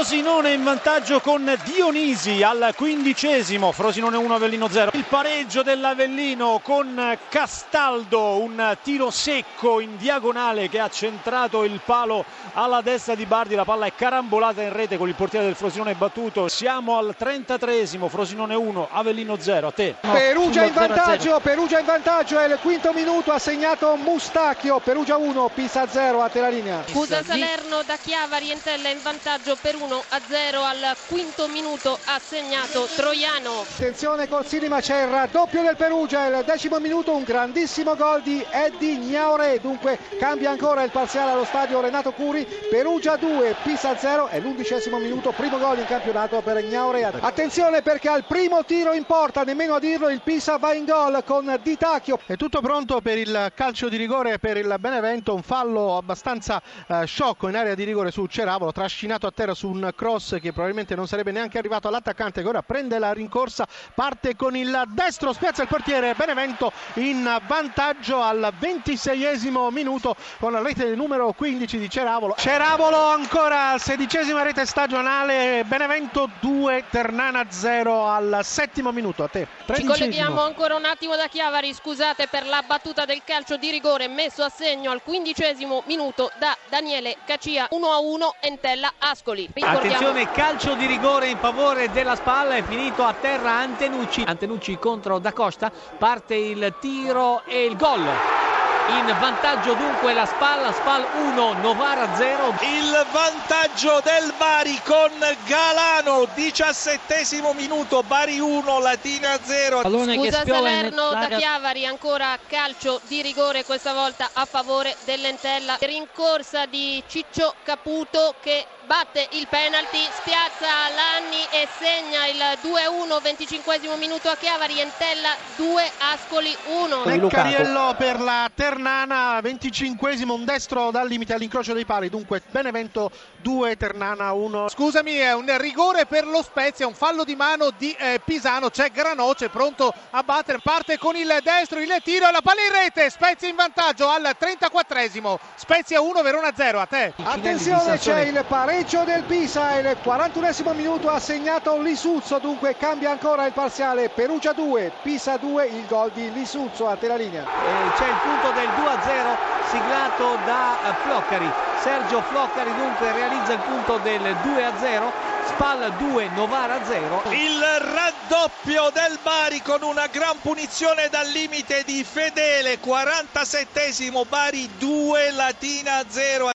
Frosinone in vantaggio con Dionisi al quindicesimo, Frosinone 1 Avellino 0. Il pareggio dell'Avellino con Castaldo, un tiro secco in diagonale che ha centrato il palo alla destra di Bardi, la palla è carambolata in rete con il portiere del Frosinone battuto. Siamo al 33esimo, Frosinone 1 Avellino 0. A te. Perugia in vantaggio, Perugia in vantaggio, è il quinto minuto, ha segnato Mustacchio, Perugia 1, Pisa 0, a te la linea. Scusa Salerno da Chiavari, Entella in vantaggio per 1 a 0 al quinto minuto ha segnato Troiano. Attenzione Corsini ma c'è il raddoppio del Perugia, il decimo minuto un grandissimo gol di Eddie Gnaure, dunque cambia ancora il parziale allo stadio Renato Curi, Perugia 2, Pisa 0 è l'undicesimo minuto, primo gol in campionato per Gnaure. Attenzione perché al primo tiro in porta, nemmeno a dirlo, il Pisa va in gol con Di Tacchio. È tutto pronto per il calcio di rigore per il Benevento, un fallo abbastanza eh, sciocco in area di rigore su Ceravolo, trascinato a terra su un cross che probabilmente non sarebbe neanche arrivato all'attaccante che ora prende la rincorsa, parte con il destro, spiazza il portiere Benevento in vantaggio al 26esimo minuto con la rete numero 15 di Ceravolo. Ceravolo ancora sedicesima rete stagionale, Benevento 2, Ternana 0 al settimo minuto. A te. Ci colleghiamo ancora un attimo da Chiavari, scusate per la battuta del calcio di rigore messo a segno al quindicesimo minuto da Daniele Cacia 1 a 1 Entella Ascoli. Ricordiamo... Attenzione, calcio di rigore in favore della spalla, è finito a terra Antenucci. Antenucci contro Da Costa, parte il tiro e il gol. In vantaggio dunque la Spal, Spal 1, Novara 0. Il vantaggio del Bari con Galano, 17 minuto, Bari 1, Latina 0. Pallone Scusa Salerno da Chiavari, ancora calcio di rigore questa volta a favore dell'Entella. Rincorsa di Ciccio Caputo che batte il penalty, spiazza Lanni e segna il 2-1, 25 minuto a Chiavari, Entella 2, Ascoli 1. Leccariello per la Ternana, 25 un destro dal limite all'incrocio dei pali, dunque Benevento 2, Ternana 1. Scusami, è un rigore per lo Spezia, un fallo di mano di eh, Pisano, c'è Granoce pronto a battere, parte con il destro, il tiro e la palla in rete, Spezia in vantaggio al 34 Spezia 1, Verona 0, a te. Attenzione, c'è il pareggio pareggio del Pisa il 41 minuto ha segnato Lisuzzo dunque cambia ancora il parziale Perugia 2 Pisa 2 il gol di Lisuzzo a te la linea. Eh, c'è il punto del 2-0 siglato da Floccari. Sergio Floccari dunque realizza il punto del 2-0 Spal 2 Novara 0 il raddoppio del Bari con una gran punizione dal limite di Fedele 47 Bari 2 Latina 0